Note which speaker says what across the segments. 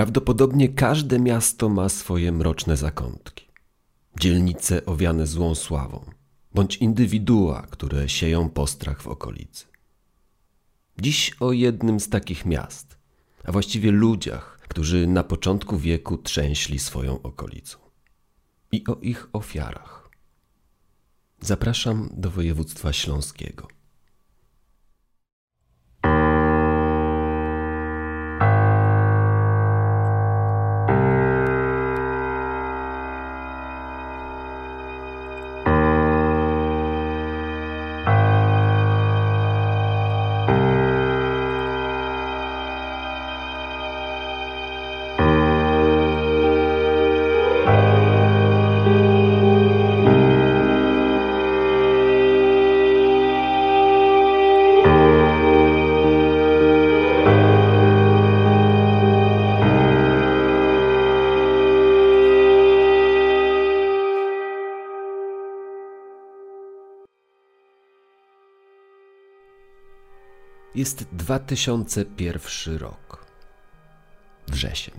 Speaker 1: Prawdopodobnie każde miasto ma swoje mroczne zakątki, dzielnice owiane złą sławą, bądź indywidua, które sieją postrach w okolicy. Dziś o jednym z takich miast, a właściwie ludziach, którzy na początku wieku trzęśli swoją okolicą i o ich ofiarach. Zapraszam do województwa śląskiego. Jest 2001 rok. Wrzesień.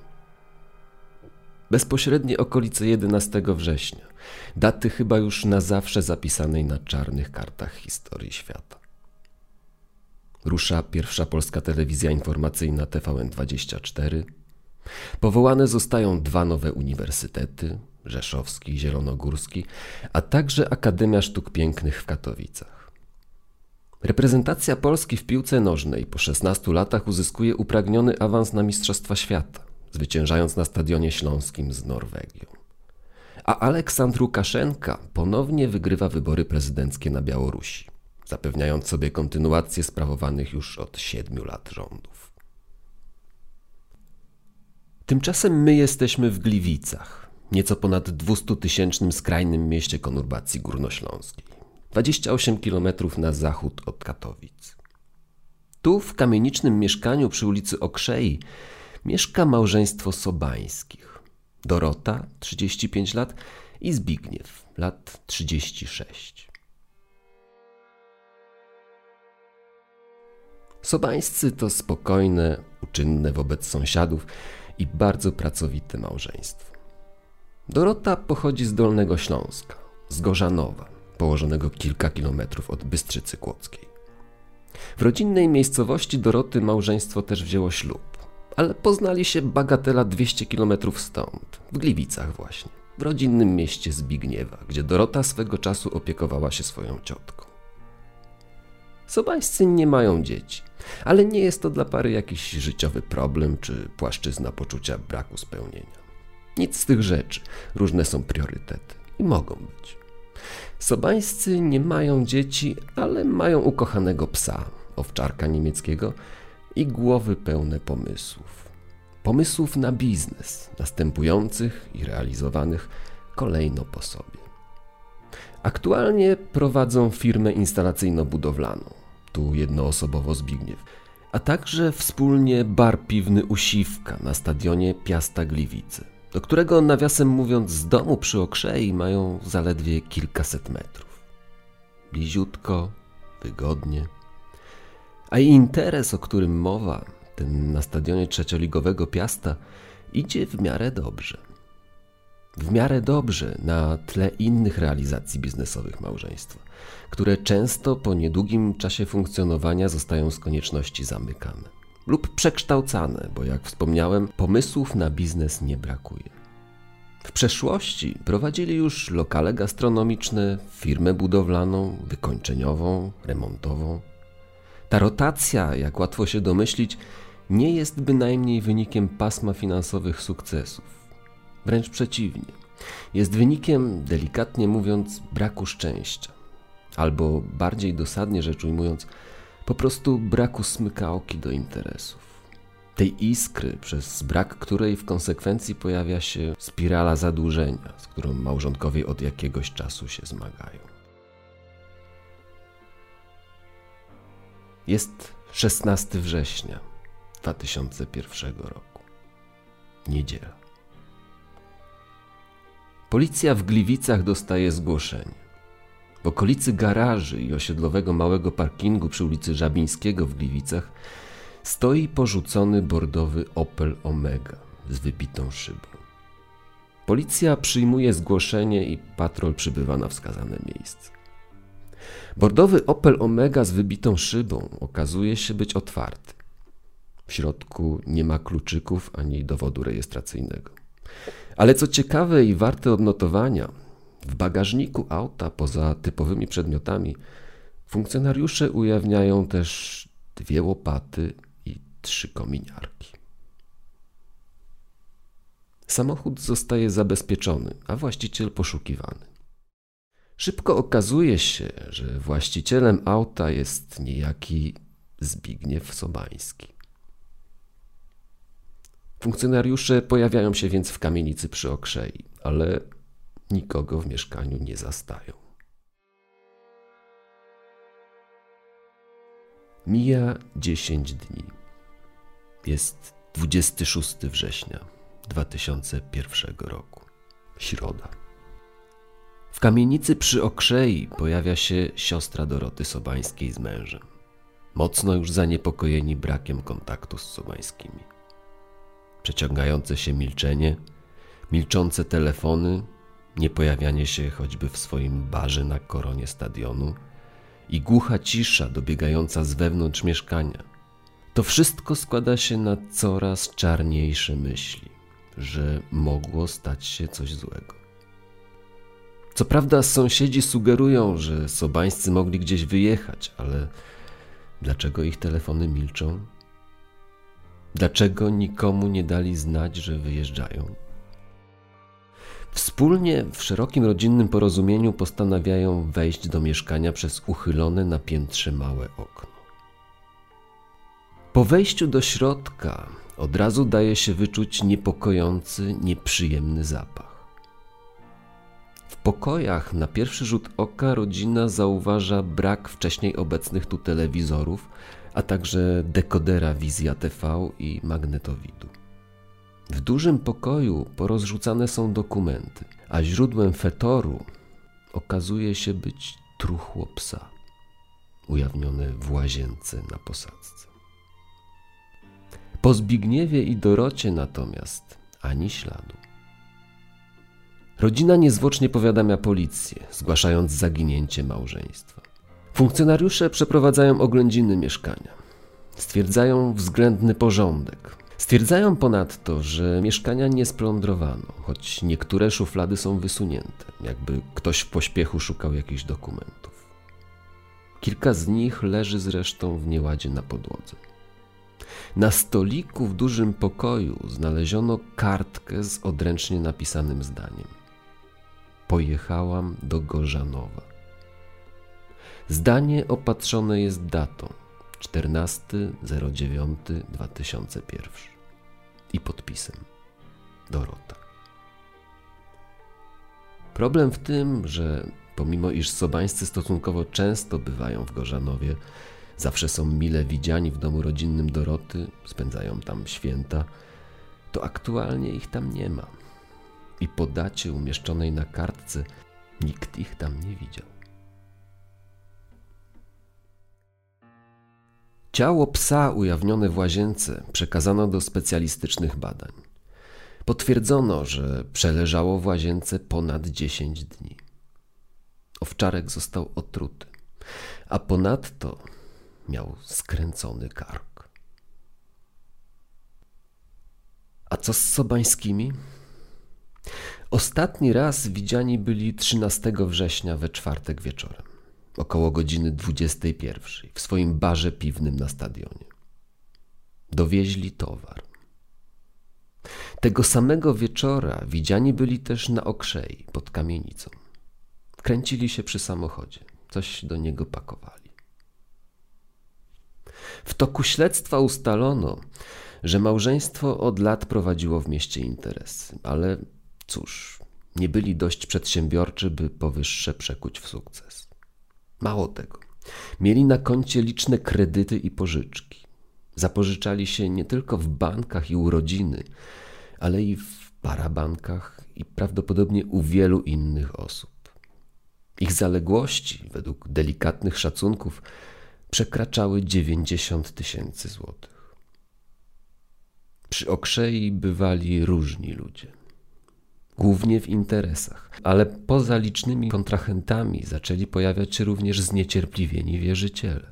Speaker 1: Bezpośrednie okolice 11 września. Daty chyba już na zawsze zapisanej na czarnych kartach historii świata. Rusza pierwsza polska telewizja informacyjna TVN24. Powołane zostają dwa nowe uniwersytety, Rzeszowski i Zielonogórski, a także Akademia Sztuk Pięknych w Katowicach. Reprezentacja Polski w piłce nożnej po 16 latach uzyskuje upragniony awans na Mistrzostwa Świata, zwyciężając na Stadionie Śląskim z Norwegią. A Aleksandr Łukaszenka ponownie wygrywa wybory prezydenckie na Białorusi, zapewniając sobie kontynuację sprawowanych już od siedmiu lat rządów. Tymczasem my jesteśmy w Gliwicach, nieco ponad 200-tysięcznym skrajnym mieście konurbacji górnośląskiej. 28 km na zachód od Katowic. Tu, w kamienicznym mieszkaniu przy ulicy Okrzei, mieszka małżeństwo Sobańskich. Dorota, 35 lat, i Zbigniew, lat 36. Sobańscy to spokojne, uczynne wobec sąsiadów i bardzo pracowite małżeństwo. Dorota pochodzi z Dolnego Śląska, z Gorzanowa położonego kilka kilometrów od Bystrzycy Kłodzkiej. W rodzinnej miejscowości Doroty małżeństwo też wzięło ślub, ale poznali się bagatela 200 kilometrów stąd, w Gliwicach właśnie, w rodzinnym mieście Zbigniewa, gdzie Dorota swego czasu opiekowała się swoją ciotką. Sobańscy nie mają dzieci, ale nie jest to dla pary jakiś życiowy problem czy płaszczyzna poczucia braku spełnienia. Nic z tych rzeczy, różne są priorytety i mogą być. Sobańscy nie mają dzieci, ale mają ukochanego psa, owczarka niemieckiego i głowy pełne pomysłów. Pomysłów na biznes, następujących i realizowanych kolejno po sobie. Aktualnie prowadzą firmę instalacyjno-budowlaną, tu jednoosobowo Zbigniew, a także wspólnie bar piwny Usiwka na stadionie Piasta Gliwice do którego nawiasem mówiąc z domu przy Okrzei mają zaledwie kilkaset metrów. Bliziutko, wygodnie. A interes, o którym mowa, ten na stadionie trzecioligowego Piasta, idzie w miarę dobrze. W miarę dobrze na tle innych realizacji biznesowych małżeństwa, które często po niedługim czasie funkcjonowania zostają z konieczności zamykane lub przekształcane, bo jak wspomniałem, pomysłów na biznes nie brakuje. W przeszłości prowadzili już lokale gastronomiczne, firmę budowlaną, wykończeniową, remontową. Ta rotacja, jak łatwo się domyślić, nie jest bynajmniej wynikiem pasma finansowych sukcesów. Wręcz przeciwnie, jest wynikiem, delikatnie mówiąc, braku szczęścia, albo bardziej dosadnie rzecz ujmując, po prostu braku smykałki do interesów. Tej iskry, przez brak której w konsekwencji pojawia się spirala zadłużenia, z którą małżonkowie od jakiegoś czasu się zmagają. Jest 16 września 2001 roku. Niedziela. Policja w Gliwicach dostaje zgłoszenie. W okolicy garaży i osiedlowego małego parkingu przy ulicy Żabińskiego w Gliwicach stoi porzucony bordowy Opel Omega z wybitą szybą. Policja przyjmuje zgłoszenie i patrol przybywa na wskazane miejsce. Bordowy Opel Omega z wybitą szybą okazuje się być otwarty. W środku nie ma kluczyków ani dowodu rejestracyjnego. Ale co ciekawe i warte odnotowania, w bagażniku auta poza typowymi przedmiotami funkcjonariusze ujawniają też dwie łopaty i trzy kominiarki. Samochód zostaje zabezpieczony, a właściciel poszukiwany. Szybko okazuje się, że właścicielem auta jest niejaki Zbigniew Sobański. Funkcjonariusze pojawiają się więc w kamienicy przy Okrzei, ale nikogo w mieszkaniu nie zastają. Mija 10 dni. Jest 26 września 2001 roku. Środa. W kamienicy przy Okrzei pojawia się siostra Doroty Sobańskiej z mężem. Mocno już zaniepokojeni brakiem kontaktu z Sobańskimi. Przeciągające się milczenie, milczące telefony, niepojawianie się choćby w swoim barze na koronie stadionu i głucha cisza dobiegająca z wewnątrz mieszkania. To wszystko składa się na coraz czarniejsze myśli, że mogło stać się coś złego. Co prawda sąsiedzi sugerują, że sobańscy mogli gdzieś wyjechać, ale dlaczego ich telefony milczą? Dlaczego nikomu nie dali znać, że wyjeżdżają? Wspólnie w szerokim rodzinnym porozumieniu postanawiają wejść do mieszkania przez uchylone na piętrze małe okno. Po wejściu do środka od razu daje się wyczuć niepokojący, nieprzyjemny zapach. W pokojach na pierwszy rzut oka rodzina zauważa brak wcześniej obecnych tu telewizorów, a także dekodera wizja TV i magnetowidu. W dużym pokoju porozrzucane są dokumenty, a źródłem fetoru okazuje się być truchło psa, ujawnione w łazience na posadzce. Po Zbigniewie i Dorocie natomiast ani śladu. Rodzina niezwłocznie powiadamia policję, zgłaszając zaginięcie małżeństwa. Funkcjonariusze przeprowadzają oględziny mieszkania. Stwierdzają względny porządek, Stwierdzają ponadto, że mieszkania nie splądrowano, choć niektóre szuflady są wysunięte, jakby ktoś w pośpiechu szukał jakichś dokumentów. Kilka z nich leży zresztą w nieładzie na podłodze. Na stoliku w dużym pokoju znaleziono kartkę z odręcznie napisanym zdaniem. Pojechałam do Gorzanowa. Zdanie opatrzone jest datą 14.09.2001 i podpisem Dorota. Problem w tym, że pomimo iż sobańscy stosunkowo często bywają w Gorzanowie, zawsze są mile widziani w domu rodzinnym Doroty, spędzają tam święta, to aktualnie ich tam nie ma. I po dacie umieszczonej na kartce nikt ich tam nie widział. Ciało psa ujawnione w łazience przekazano do specjalistycznych badań. Potwierdzono, że przeleżało w łazience ponad 10 dni. Owczarek został otruty, a ponadto miał skręcony kark. A co z Sobańskimi? Ostatni raz widziani byli 13 września we czwartek wieczorem około godziny 21 w swoim barze piwnym na stadionie. Dowieźli towar. Tego samego wieczora widziani byli też na okrzei pod kamienicą. Kręcili się przy samochodzie, coś do niego pakowali. W toku śledztwa ustalono, że małżeństwo od lat prowadziło w mieście interesy, ale cóż, nie byli dość przedsiębiorczy, by powyższe przekuć w sukces. Mało tego, mieli na koncie liczne kredyty i pożyczki. Zapożyczali się nie tylko w bankach i u rodziny, ale i w parabankach i prawdopodobnie u wielu innych osób. Ich zaległości, według delikatnych szacunków, przekraczały 90 tysięcy złotych. Przy okrzei bywali różni ludzie. Głównie w interesach, ale poza licznymi kontrahentami zaczęli pojawiać się również zniecierpliwieni wierzyciele.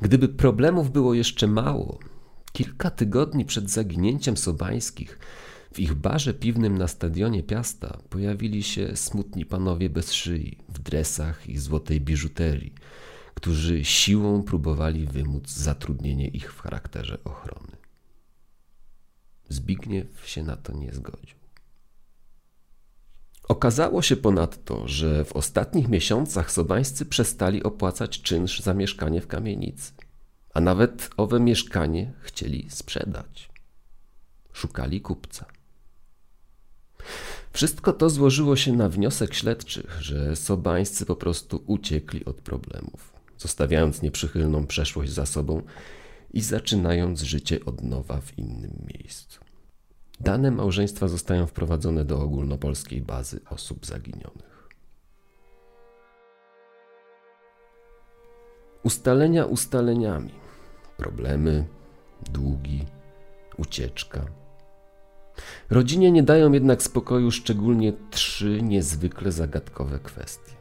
Speaker 1: Gdyby problemów było jeszcze mało, kilka tygodni przed zaginięciem Sobańskich w ich barze piwnym na stadionie Piasta pojawili się smutni panowie bez szyi, w dresach i złotej biżuterii, którzy siłą próbowali wymóc zatrudnienie ich w charakterze ochrony. Zbigniew się na to nie zgodził. Okazało się ponadto, że w ostatnich miesiącach sobańscy przestali opłacać czynsz za mieszkanie w kamienicy, a nawet owe mieszkanie chcieli sprzedać. Szukali kupca. Wszystko to złożyło się na wniosek śledczych, że sobańscy po prostu uciekli od problemów, zostawiając nieprzychylną przeszłość za sobą i zaczynając życie od nowa w innym miejscu. Dane małżeństwa zostają wprowadzone do ogólnopolskiej bazy osób zaginionych. Ustalenia ustaleniami. Problemy, długi, ucieczka. Rodzinie nie dają jednak spokoju szczególnie trzy niezwykle zagadkowe kwestie.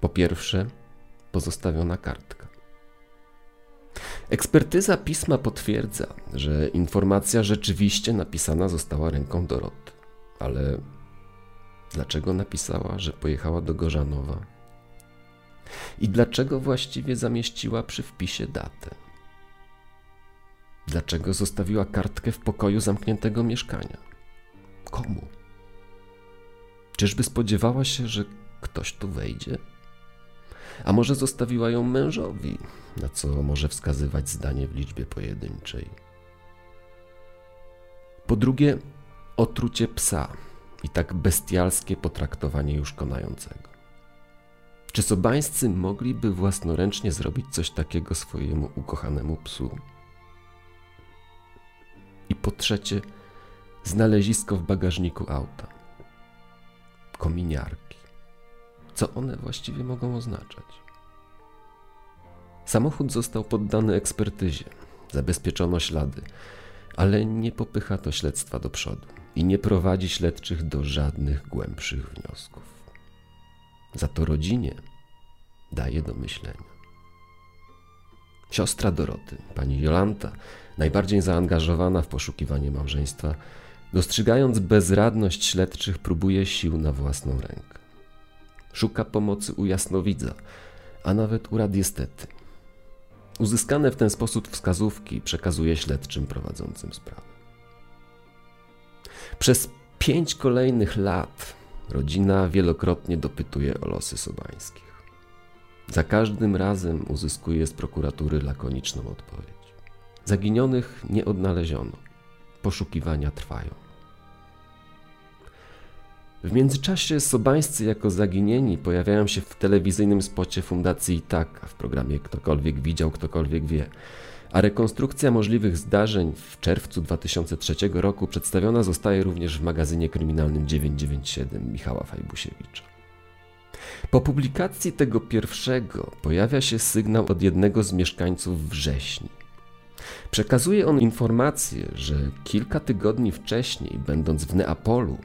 Speaker 1: Po pierwsze, pozostawiona kartka. Ekspertyza pisma potwierdza, że informacja rzeczywiście napisana została ręką Doroty. Ale dlaczego napisała, że pojechała do Gorzanowa? I dlaczego właściwie zamieściła przy wpisie datę? Dlaczego zostawiła kartkę w pokoju zamkniętego mieszkania? Komu? Czyżby spodziewała się, że ktoś tu wejdzie? A może zostawiła ją mężowi, na co może wskazywać zdanie w liczbie pojedynczej. Po drugie, otrucie psa i tak bestialskie potraktowanie już konającego. Czy sobańscy mogliby własnoręcznie zrobić coś takiego swojemu ukochanemu psu? I po trzecie, znalezisko w bagażniku auta. Kominiarki. Co one właściwie mogą oznaczać? Samochód został poddany ekspertyzie, zabezpieczono ślady, ale nie popycha to śledztwa do przodu i nie prowadzi śledczych do żadnych głębszych wniosków. Za to rodzinie daje do myślenia. Siostra Doroty, pani Jolanta, najbardziej zaangażowana w poszukiwanie małżeństwa, dostrzegając bezradność śledczych, próbuje sił na własną rękę. Szuka pomocy u jasnowidza, a nawet u radiestety. Uzyskane w ten sposób wskazówki przekazuje śledczym prowadzącym sprawę. Przez pięć kolejnych lat rodzina wielokrotnie dopytuje o losy sobańskich. Za każdym razem uzyskuje z prokuratury lakoniczną odpowiedź. Zaginionych nie odnaleziono. Poszukiwania trwają. W międzyczasie sobańscy jako zaginieni pojawiają się w telewizyjnym spocie Fundacji Tak, w programie Ktokolwiek widział, ktokolwiek wie. A rekonstrukcja możliwych zdarzeń w czerwcu 2003 roku przedstawiona zostaje również w magazynie kryminalnym 997 Michała Fajbusiewicza. Po publikacji tego pierwszego pojawia się sygnał od jednego z mieszkańców wrześni. Przekazuje on informację, że kilka tygodni wcześniej, będąc w Neapolu,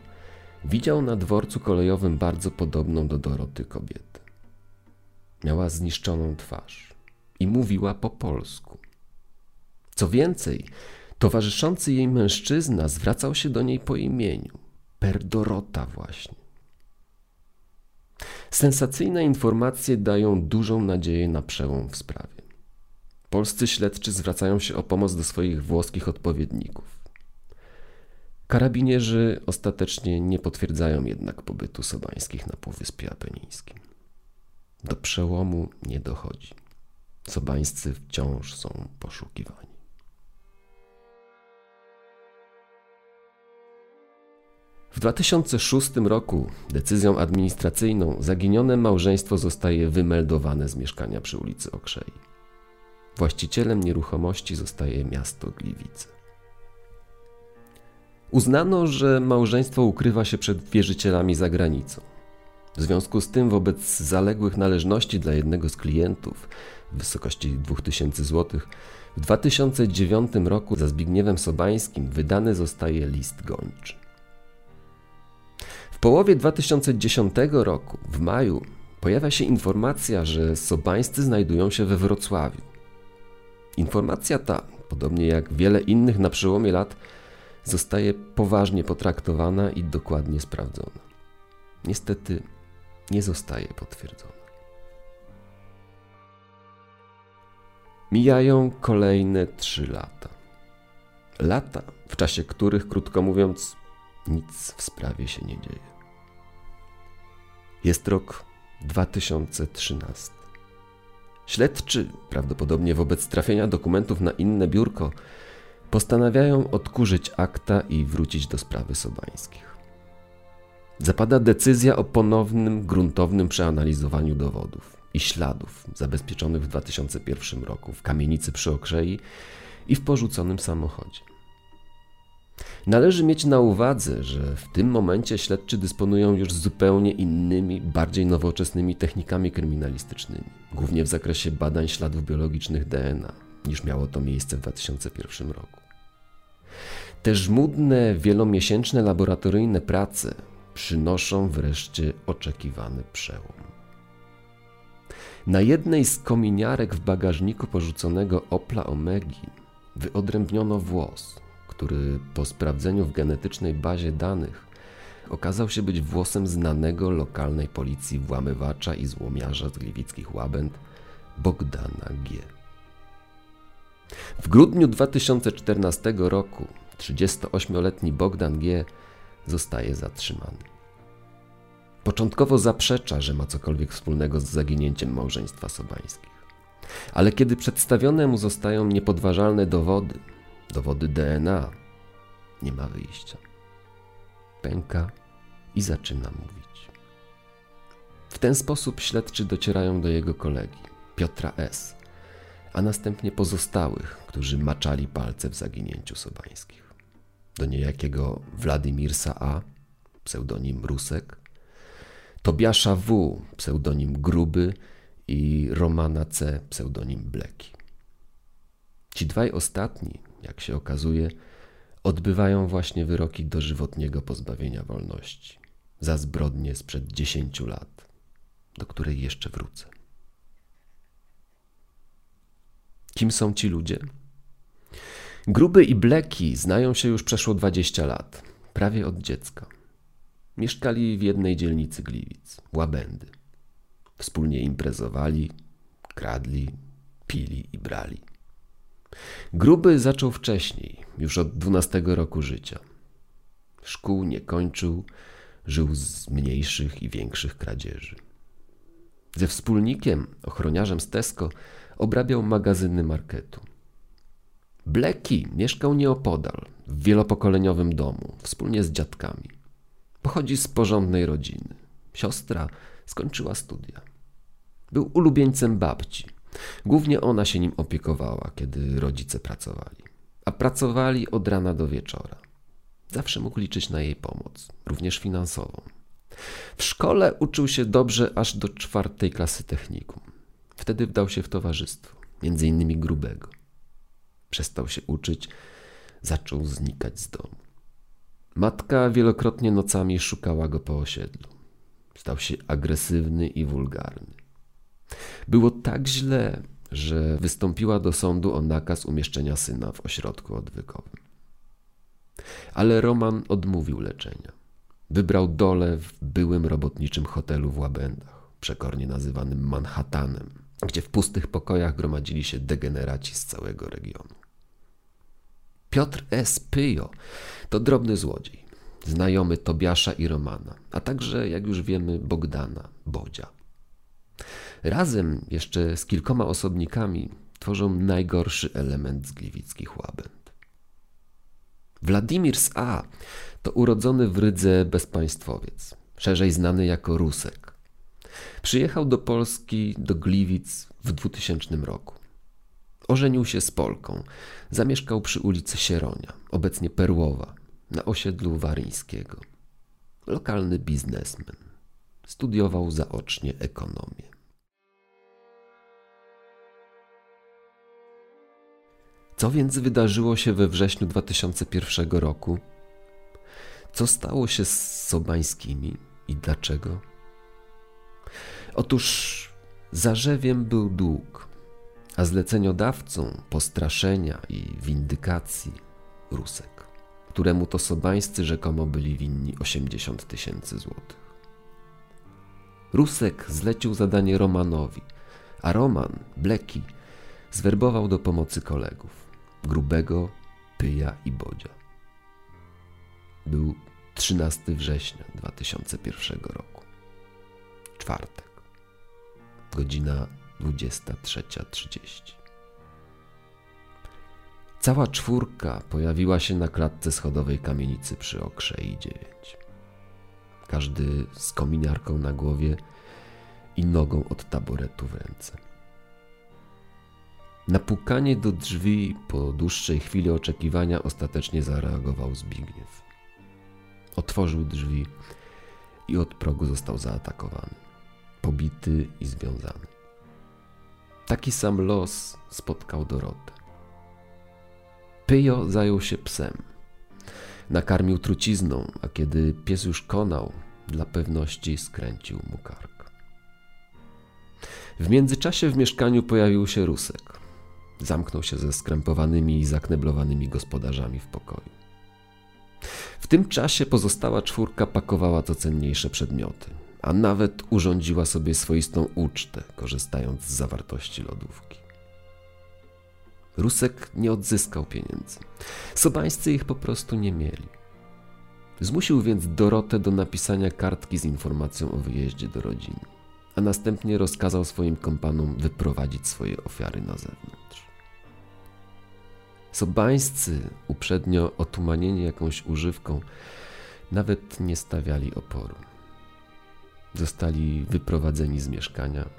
Speaker 1: Widział na dworcu kolejowym bardzo podobną do Doroty kobietę. Miała zniszczoną twarz i mówiła po polsku. Co więcej, towarzyszący jej mężczyzna zwracał się do niej po imieniu. Per Dorota właśnie. Sensacyjne informacje dają dużą nadzieję na przełom w sprawie. Polscy śledczy zwracają się o pomoc do swoich włoskich odpowiedników. Karabinierzy ostatecznie nie potwierdzają jednak pobytu sobańskich na Półwyspie Apenińskim. Do przełomu nie dochodzi. Sobańscy wciąż są poszukiwani. W 2006 roku decyzją administracyjną zaginione małżeństwo zostaje wymeldowane z mieszkania przy ulicy Okrzei. Właścicielem nieruchomości zostaje miasto Gliwice. Uznano, że małżeństwo ukrywa się przed wierzycielami za granicą. W związku z tym, wobec zaległych należności dla jednego z klientów w wysokości 2000 zł, W 2009 roku za Zbigniewem Sobańskim wydany zostaje list gończy. W połowie 2010 roku, w maju, pojawia się informacja, że Sobańscy znajdują się we Wrocławiu. Informacja ta, podobnie jak wiele innych na przełomie lat, zostaje poważnie potraktowana i dokładnie sprawdzona. Niestety nie zostaje potwierdzona. Mijają kolejne trzy lata. Lata, w czasie których, krótko mówiąc, nic w sprawie się nie dzieje. Jest rok 2013. Śledczy, prawdopodobnie wobec trafienia dokumentów na inne biurko, postanawiają odkurzyć akta i wrócić do sprawy Sobańskich. Zapada decyzja o ponownym, gruntownym przeanalizowaniu dowodów i śladów zabezpieczonych w 2001 roku w kamienicy przy Okrzei i w porzuconym samochodzie. Należy mieć na uwadze, że w tym momencie śledczy dysponują już zupełnie innymi, bardziej nowoczesnymi technikami kryminalistycznymi, głównie w zakresie badań śladów biologicznych DNA, niż miało to miejsce w 2001 roku. Te żmudne, wielomiesięczne laboratoryjne prace przynoszą wreszcie oczekiwany przełom. Na jednej z kominiarek w bagażniku porzuconego Opla Omegi wyodrębniono włos, który po sprawdzeniu w genetycznej bazie danych okazał się być włosem znanego lokalnej policji włamywacza i złomiarza z gliwickich łabęd Bogdana G. W grudniu 2014 roku 38-letni Bogdan G. zostaje zatrzymany. Początkowo zaprzecza, że ma cokolwiek wspólnego z zaginięciem małżeństwa Sobańskich. Ale kiedy przedstawione mu zostają niepodważalne dowody, dowody DNA, nie ma wyjścia. Pęka i zaczyna mówić. W ten sposób śledczy docierają do jego kolegi, Piotra S., a następnie pozostałych, którzy maczali palce w zaginięciu Sobańskich. Do niejakiego Wladimirsa A., pseudonim Rusek, Tobiasza W., pseudonim Gruby i Romana C., pseudonim Bleki. Ci dwaj ostatni, jak się okazuje, odbywają właśnie wyroki dożywotniego pozbawienia wolności za zbrodnie sprzed dziesięciu lat, do której jeszcze wrócę. Kim są ci ludzie? Gruby i Bleki znają się już przeszło 20 lat, prawie od dziecka. Mieszkali w jednej dzielnicy Gliwic, Łabędy. Wspólnie imprezowali, kradli, pili i brali. Gruby zaczął wcześniej, już od 12 roku życia. Szkół nie kończył, żył z mniejszych i większych kradzieży. Ze wspólnikiem, ochroniarzem z Tesco, obrabiał magazyny marketu. Bleki mieszkał nieopodal, w wielopokoleniowym domu, wspólnie z dziadkami. Pochodzi z porządnej rodziny. Siostra skończyła studia. Był ulubieńcem babci. Głównie ona się nim opiekowała, kiedy rodzice pracowali. A pracowali od rana do wieczora. Zawsze mógł liczyć na jej pomoc, również finansową. W szkole uczył się dobrze aż do czwartej klasy technikum. Wtedy wdał się w towarzystwo, między innymi grubego. Przestał się uczyć, zaczął znikać z domu. Matka wielokrotnie nocami szukała go po osiedlu. Stał się agresywny i wulgarny. Było tak źle, że wystąpiła do sądu o nakaz umieszczenia syna w ośrodku odwykowym. Ale Roman odmówił leczenia. Wybrał dole w byłym robotniczym hotelu w Łabędach, przekornie nazywanym Manhattanem, gdzie w pustych pokojach gromadzili się degeneraci z całego regionu. Piotr S. Pyjo to drobny złodziej, znajomy Tobiasza i Romana, a także, jak już wiemy, Bogdana, Bodzia. Razem jeszcze z kilkoma osobnikami tworzą najgorszy element z gliwickich łabęd. Wladimir z A to urodzony w Rydze bezpaństwowiec, szerzej znany jako Rusek. Przyjechał do Polski, do Gliwic w 2000 roku. Ożenił się z Polką. Zamieszkał przy ulicy Sieronia, obecnie Perłowa, na osiedlu Waryńskiego. Lokalny biznesmen. Studiował zaocznie ekonomię. Co więc wydarzyło się we wrześniu 2001 roku? Co stało się z Sobańskimi i dlaczego? Otóż zarzewiem był dług, a zleceniodawcą postraszenia i windykacji Rusek, któremu to sobańscy rzekomo byli winni 80 tysięcy złotych. Rusek zlecił zadanie Romanowi, a Roman, Bleki, zwerbował do pomocy kolegów Grubego, Pyja i Bodzia. Był 13 września 2001 roku. Czwartek. Godzina 23.30. Cała czwórka pojawiła się na klatce schodowej kamienicy przy Okrzei 9. Każdy z kominiarką na głowie i nogą od taboretu w ręce. Na pukanie do drzwi po dłuższej chwili oczekiwania ostatecznie zareagował Zbigniew. Otworzył drzwi i od progu został zaatakowany, pobity i związany. Taki sam los spotkał Dorotę. Pyjo zajął się psem. Nakarmił trucizną, a kiedy pies już konał, dla pewności skręcił mu kark. W międzyczasie w mieszkaniu pojawił się Rusek. Zamknął się ze skrępowanymi i zakneblowanymi gospodarzami w pokoju. W tym czasie pozostała czwórka pakowała co cenniejsze przedmioty, a nawet urządziła sobie swoistą ucztę, korzystając z zawartości lodówki. Rusek nie odzyskał pieniędzy. Sobańscy ich po prostu nie mieli. Zmusił więc Dorotę do napisania kartki z informacją o wyjeździe do rodziny, a następnie rozkazał swoim kompanom wyprowadzić swoje ofiary na zewnątrz. Sobańscy, uprzednio otumanieni jakąś używką, nawet nie stawiali oporu. Zostali wyprowadzeni z mieszkania,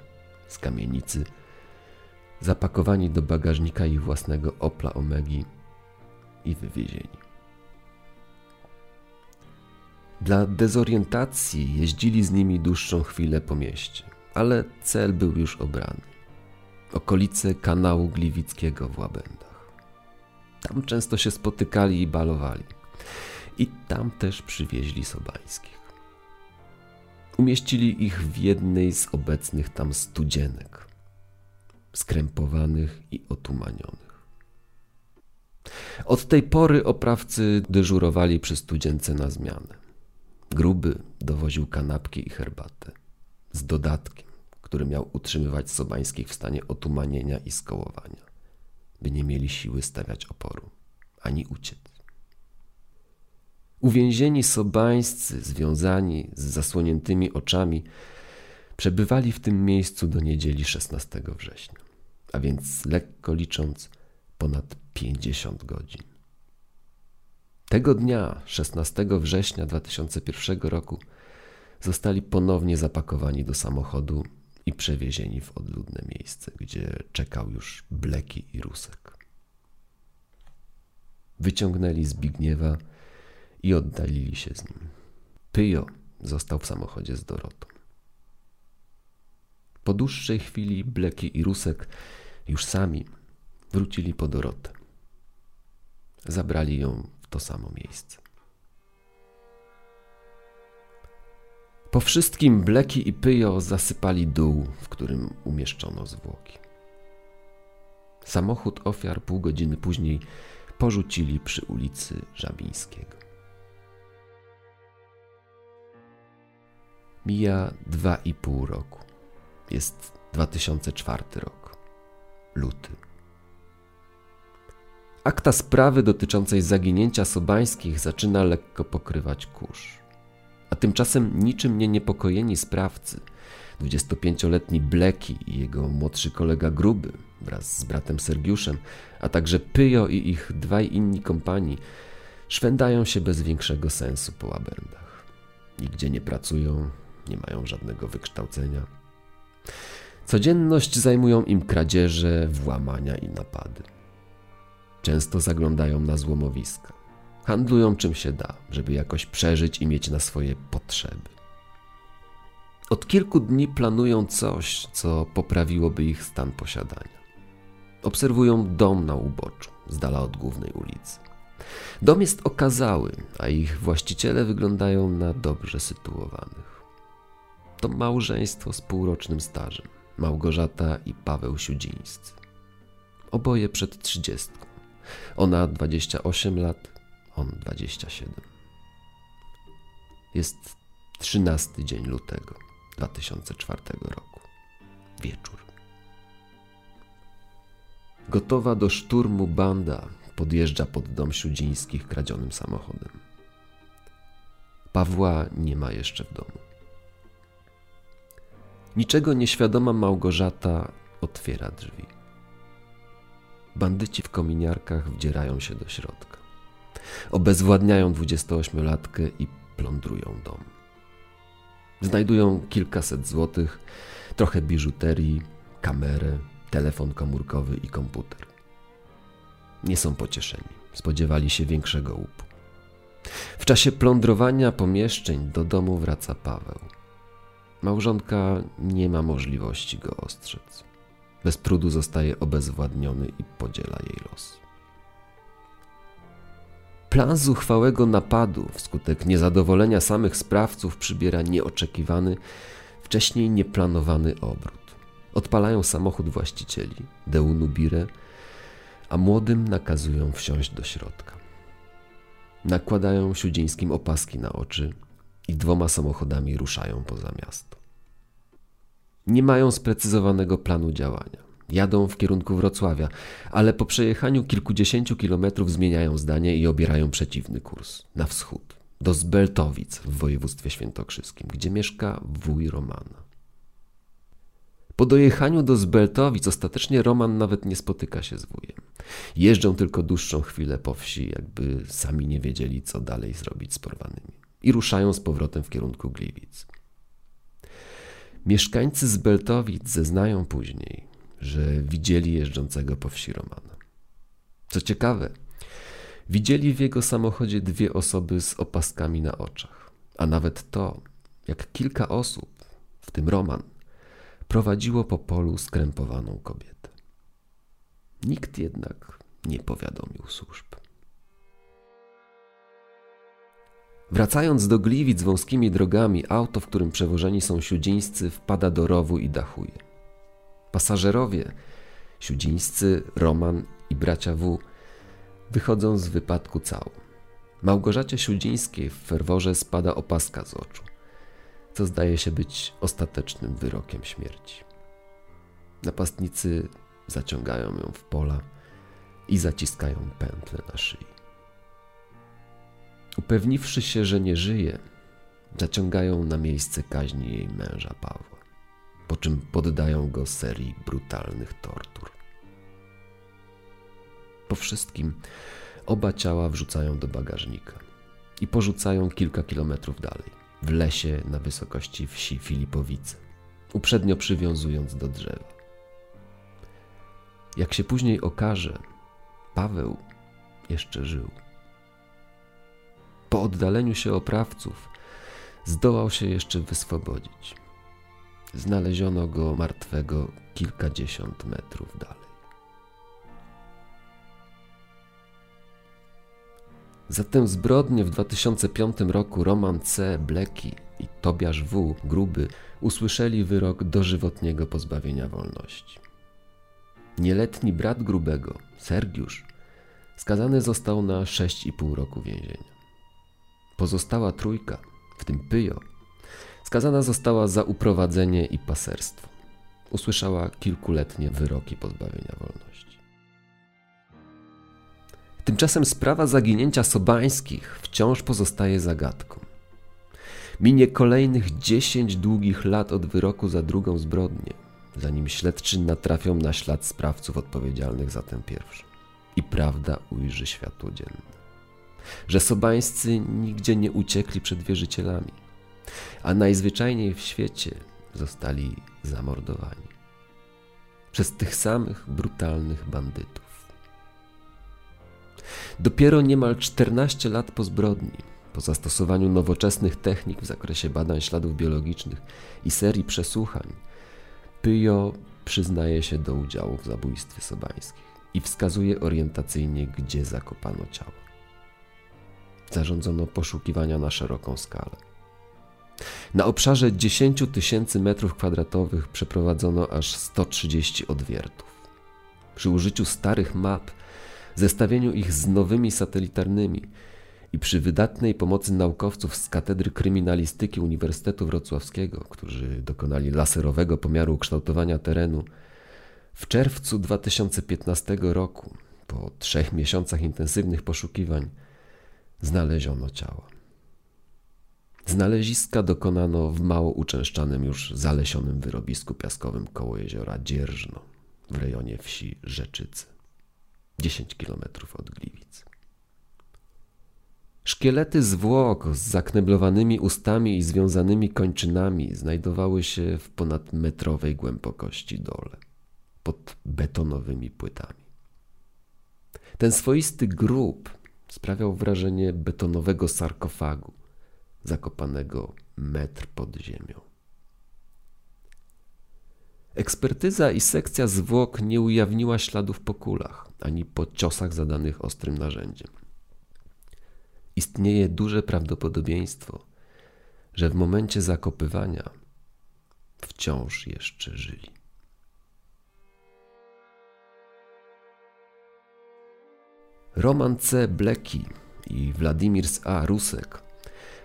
Speaker 1: z kamienicy, zapakowani do bagażnika ich własnego Opla Omegi i wywiezieni. Dla dezorientacji jeździli z nimi dłuższą chwilę po mieście, ale cel był już obrany. Okolice kanału Gliwickiego w Łabędach. Tam często się spotykali i balowali. I tam też przywieźli Sobańskich. Umieścili ich w jednej z obecnych tam studzienek, skrępowanych i otumanionych. Od tej pory oprawcy dyżurowali przy studzience na zmianę. Gruby dowoził kanapki i herbatę z dodatkiem, który miał utrzymywać Sobańskich w stanie otumanienia i skołowania, by nie mieli siły stawiać oporu ani uciec. Uwięzieni sobańscy, związani z zasłoniętymi oczami, przebywali w tym miejscu do niedzieli 16 września, a więc lekko licząc ponad 50 godzin. Tego dnia, 16 września 2001 roku, zostali ponownie zapakowani do samochodu i przewiezieni w odludne miejsce, gdzie czekał już Bleki i Rusek. Wyciągnęli Zbigniewa i oddalili się z nim. Pyjo został w samochodzie z Dorotą. Po dłuższej chwili Bleki i Rusek już sami wrócili po Dorotę. Zabrali ją w to samo miejsce. Po wszystkim Bleki i Pyjo zasypali dół, w którym umieszczono zwłoki. Samochód ofiar pół godziny później porzucili przy ulicy Żabińskiego. Mija dwa i pół roku. Jest 2004 rok. Luty. Akta sprawy dotyczącej zaginięcia Sobańskich zaczyna lekko pokrywać kurz. A tymczasem niczym nie niepokojeni sprawcy, 25-letni Bleki i jego młodszy kolega Gruby wraz z bratem Sergiuszem, a także Pyjo i ich dwaj inni kompani, szwędają się bez większego sensu po łabędach. Nigdzie nie pracują, nie mają żadnego wykształcenia. Codzienność zajmują im kradzieże, włamania i napady. Często zaglądają na złomowiska. Handlują czym się da, żeby jakoś przeżyć i mieć na swoje potrzeby. Od kilku dni planują coś, co poprawiłoby ich stan posiadania. Obserwują dom na uboczu, z dala od głównej ulicy. Dom jest okazały, a ich właściciele wyglądają na dobrze sytuowanych. To małżeństwo z półrocznym stażem. Małgorzata i Paweł Siudzińscy. Oboje przed trzydziestką. Ona 28 lat, on 27. Jest 13 dzień lutego 2004 roku. Wieczór. Gotowa do szturmu banda podjeżdża pod dom Siudzińskich kradzionym samochodem. Pawła nie ma jeszcze w domu. Niczego nieświadoma Małgorzata otwiera drzwi. Bandyci w kominiarkach wdzierają się do środka. Obezwładniają 28-latkę i plądrują dom. Znajdują kilkaset złotych, trochę biżuterii, kamerę, telefon komórkowy i komputer. Nie są pocieszeni, spodziewali się większego łupu. W czasie plądrowania pomieszczeń do domu wraca Paweł. Małżonka nie ma możliwości go ostrzec. Bez trudu zostaje obezwładniony i podziela jej los. Plan zuchwałego napadu wskutek niezadowolenia samych sprawców przybiera nieoczekiwany, wcześniej nieplanowany obrót. Odpalają samochód właścicieli, Deunubire, a młodym nakazują wsiąść do środka. Nakładają siudzińskim opaski na oczy i dwoma samochodami ruszają poza miasto. Nie mają sprecyzowanego planu działania. Jadą w kierunku Wrocławia, ale po przejechaniu kilkudziesięciu kilometrów zmieniają zdanie i obierają przeciwny kurs na wschód, do Zbeltowic w województwie świętokrzyskim, gdzie mieszka wuj Romana. Po dojechaniu do Zbeltowic ostatecznie Roman nawet nie spotyka się z wujem. Jeżdżą tylko dłuższą chwilę po wsi, jakby sami nie wiedzieli, co dalej zrobić z porwanymi. I ruszają z powrotem w kierunku Gliwic. Mieszkańcy Zbeltowic zeznają później, że widzieli jeżdżącego po wsi Romana. Co ciekawe, widzieli w jego samochodzie dwie osoby z opaskami na oczach, a nawet to, jak kilka osób, w tym Roman, prowadziło po polu skrępowaną kobietę. Nikt jednak nie powiadomił służb. Wracając do Gliwic wąskimi drogami, auto, w którym przewożeni są siudzińscy, wpada do rowu i dachuje. Pasażerowie, siudzińscy, Roman i bracia W, wychodzą z wypadku cało. Małgorzacie Siudzińskiej w ferworze spada opaska z oczu co zdaje się być ostatecznym wyrokiem śmierci. Napastnicy zaciągają ją w pola i zaciskają pętle na szyi. Upewniwszy się, że nie żyje, zaciągają na miejsce kaźni jej męża Pawła, po czym poddają go serii brutalnych tortur. Po wszystkim oba ciała wrzucają do bagażnika i porzucają kilka kilometrów dalej w lesie na wysokości wsi Filipowice, uprzednio przywiązując do drzewa. Jak się później okaże, Paweł jeszcze żył. Po oddaleniu się oprawców zdołał się jeszcze wyswobodzić. Znaleziono go martwego kilkadziesiąt metrów dalej. Za tę zbrodnię w 2005 roku Roman C. Bleki i Tobiasz W. Gruby usłyszeli wyrok dożywotniego pozbawienia wolności. Nieletni brat Grubego, Sergiusz, skazany został na 6,5 roku więzienia. Pozostała trójka, w tym Pyjo, skazana została za uprowadzenie i paserstwo. Usłyszała kilkuletnie wyroki pozbawienia wolności. Tymczasem sprawa zaginięcia Sobańskich wciąż pozostaje zagadką. Minie kolejnych dziesięć długich lat od wyroku za drugą zbrodnię, zanim śledczy natrafią na ślad sprawców odpowiedzialnych za tę pierwszą. I prawda ujrzy światło dzienne. Że Sobańscy nigdzie nie uciekli przed wierzycielami, a najzwyczajniej w świecie zostali zamordowani przez tych samych brutalnych bandytów. Dopiero niemal 14 lat po zbrodni, po zastosowaniu nowoczesnych technik w zakresie badań śladów biologicznych i serii przesłuchań, Pyjo przyznaje się do udziału w zabójstwie sobańskich i wskazuje orientacyjnie, gdzie zakopano ciało. Zarządzono poszukiwania na szeroką skalę. Na obszarze 10 tysięcy metrów kwadratowych przeprowadzono aż 130 odwiertów. Przy użyciu starych map, zestawieniu ich z nowymi satelitarnymi i przy wydatnej pomocy naukowców z Katedry Kryminalistyki Uniwersytetu Wrocławskiego, którzy dokonali laserowego pomiaru ukształtowania terenu, w czerwcu 2015 roku, po trzech miesiącach intensywnych poszukiwań, znaleziono ciała. Znaleziska dokonano w mało uczęszczanym już zalesionym wyrobisku piaskowym koło jeziora Dzierżno w rejonie wsi Rzeczycy, 10 kilometrów od Gliwic. Szkielety zwłok z zakneblowanymi ustami i związanymi kończynami znajdowały się w ponadmetrowej głębokości dole, pod betonowymi płytami. Ten swoisty grób sprawiał wrażenie betonowego sarkofagu, zakopanego metr pod ziemią. Ekspertyza i sekcja zwłok nie ujawniła śladów po kulach ani po ciosach zadanych ostrym narzędziem. Istnieje duże prawdopodobieństwo, że w momencie zakopywania wciąż jeszcze żyli. Roman C. Bleki i Władimir A. Rusek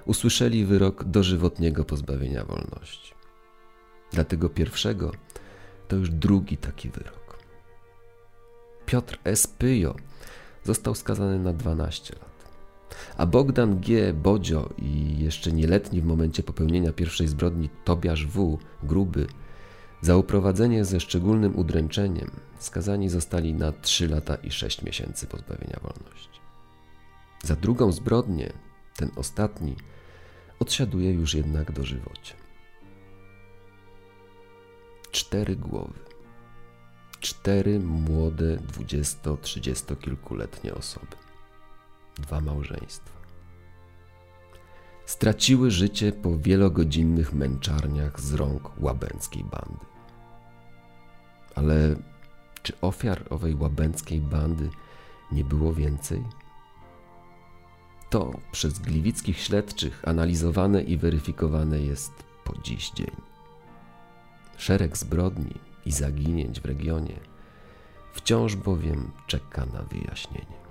Speaker 1: usłyszeli wyrok dożywotniego pozbawienia wolności. Dla tego pierwszego to już drugi taki wyrok. Piotr S. Pyjo został skazany na 12 lat, a Bogdan G. Bodzio i jeszcze nieletni w momencie popełnienia pierwszej zbrodni Tobiasz W. Gruby za uprowadzenie ze szczególnym udręczeniem skazani zostali na 3 lata i 6 miesięcy pozbawienia wolności. Za drugą zbrodnię, ten ostatni, odsiaduje już jednak dożywocie. Cztery głowy. Cztery młode, dwudziesto, trzydziestokilkuletnie osoby. Dwa małżeństwa. Straciły życie po wielogodzinnych męczarniach z rąk łabęckiej bandy. Ale czy ofiar owej łabęckiej bandy nie było więcej? To przez gliwickich śledczych analizowane i weryfikowane jest po dziś dzień. Szereg zbrodni i zaginięć w regionie wciąż bowiem czeka na wyjaśnienie.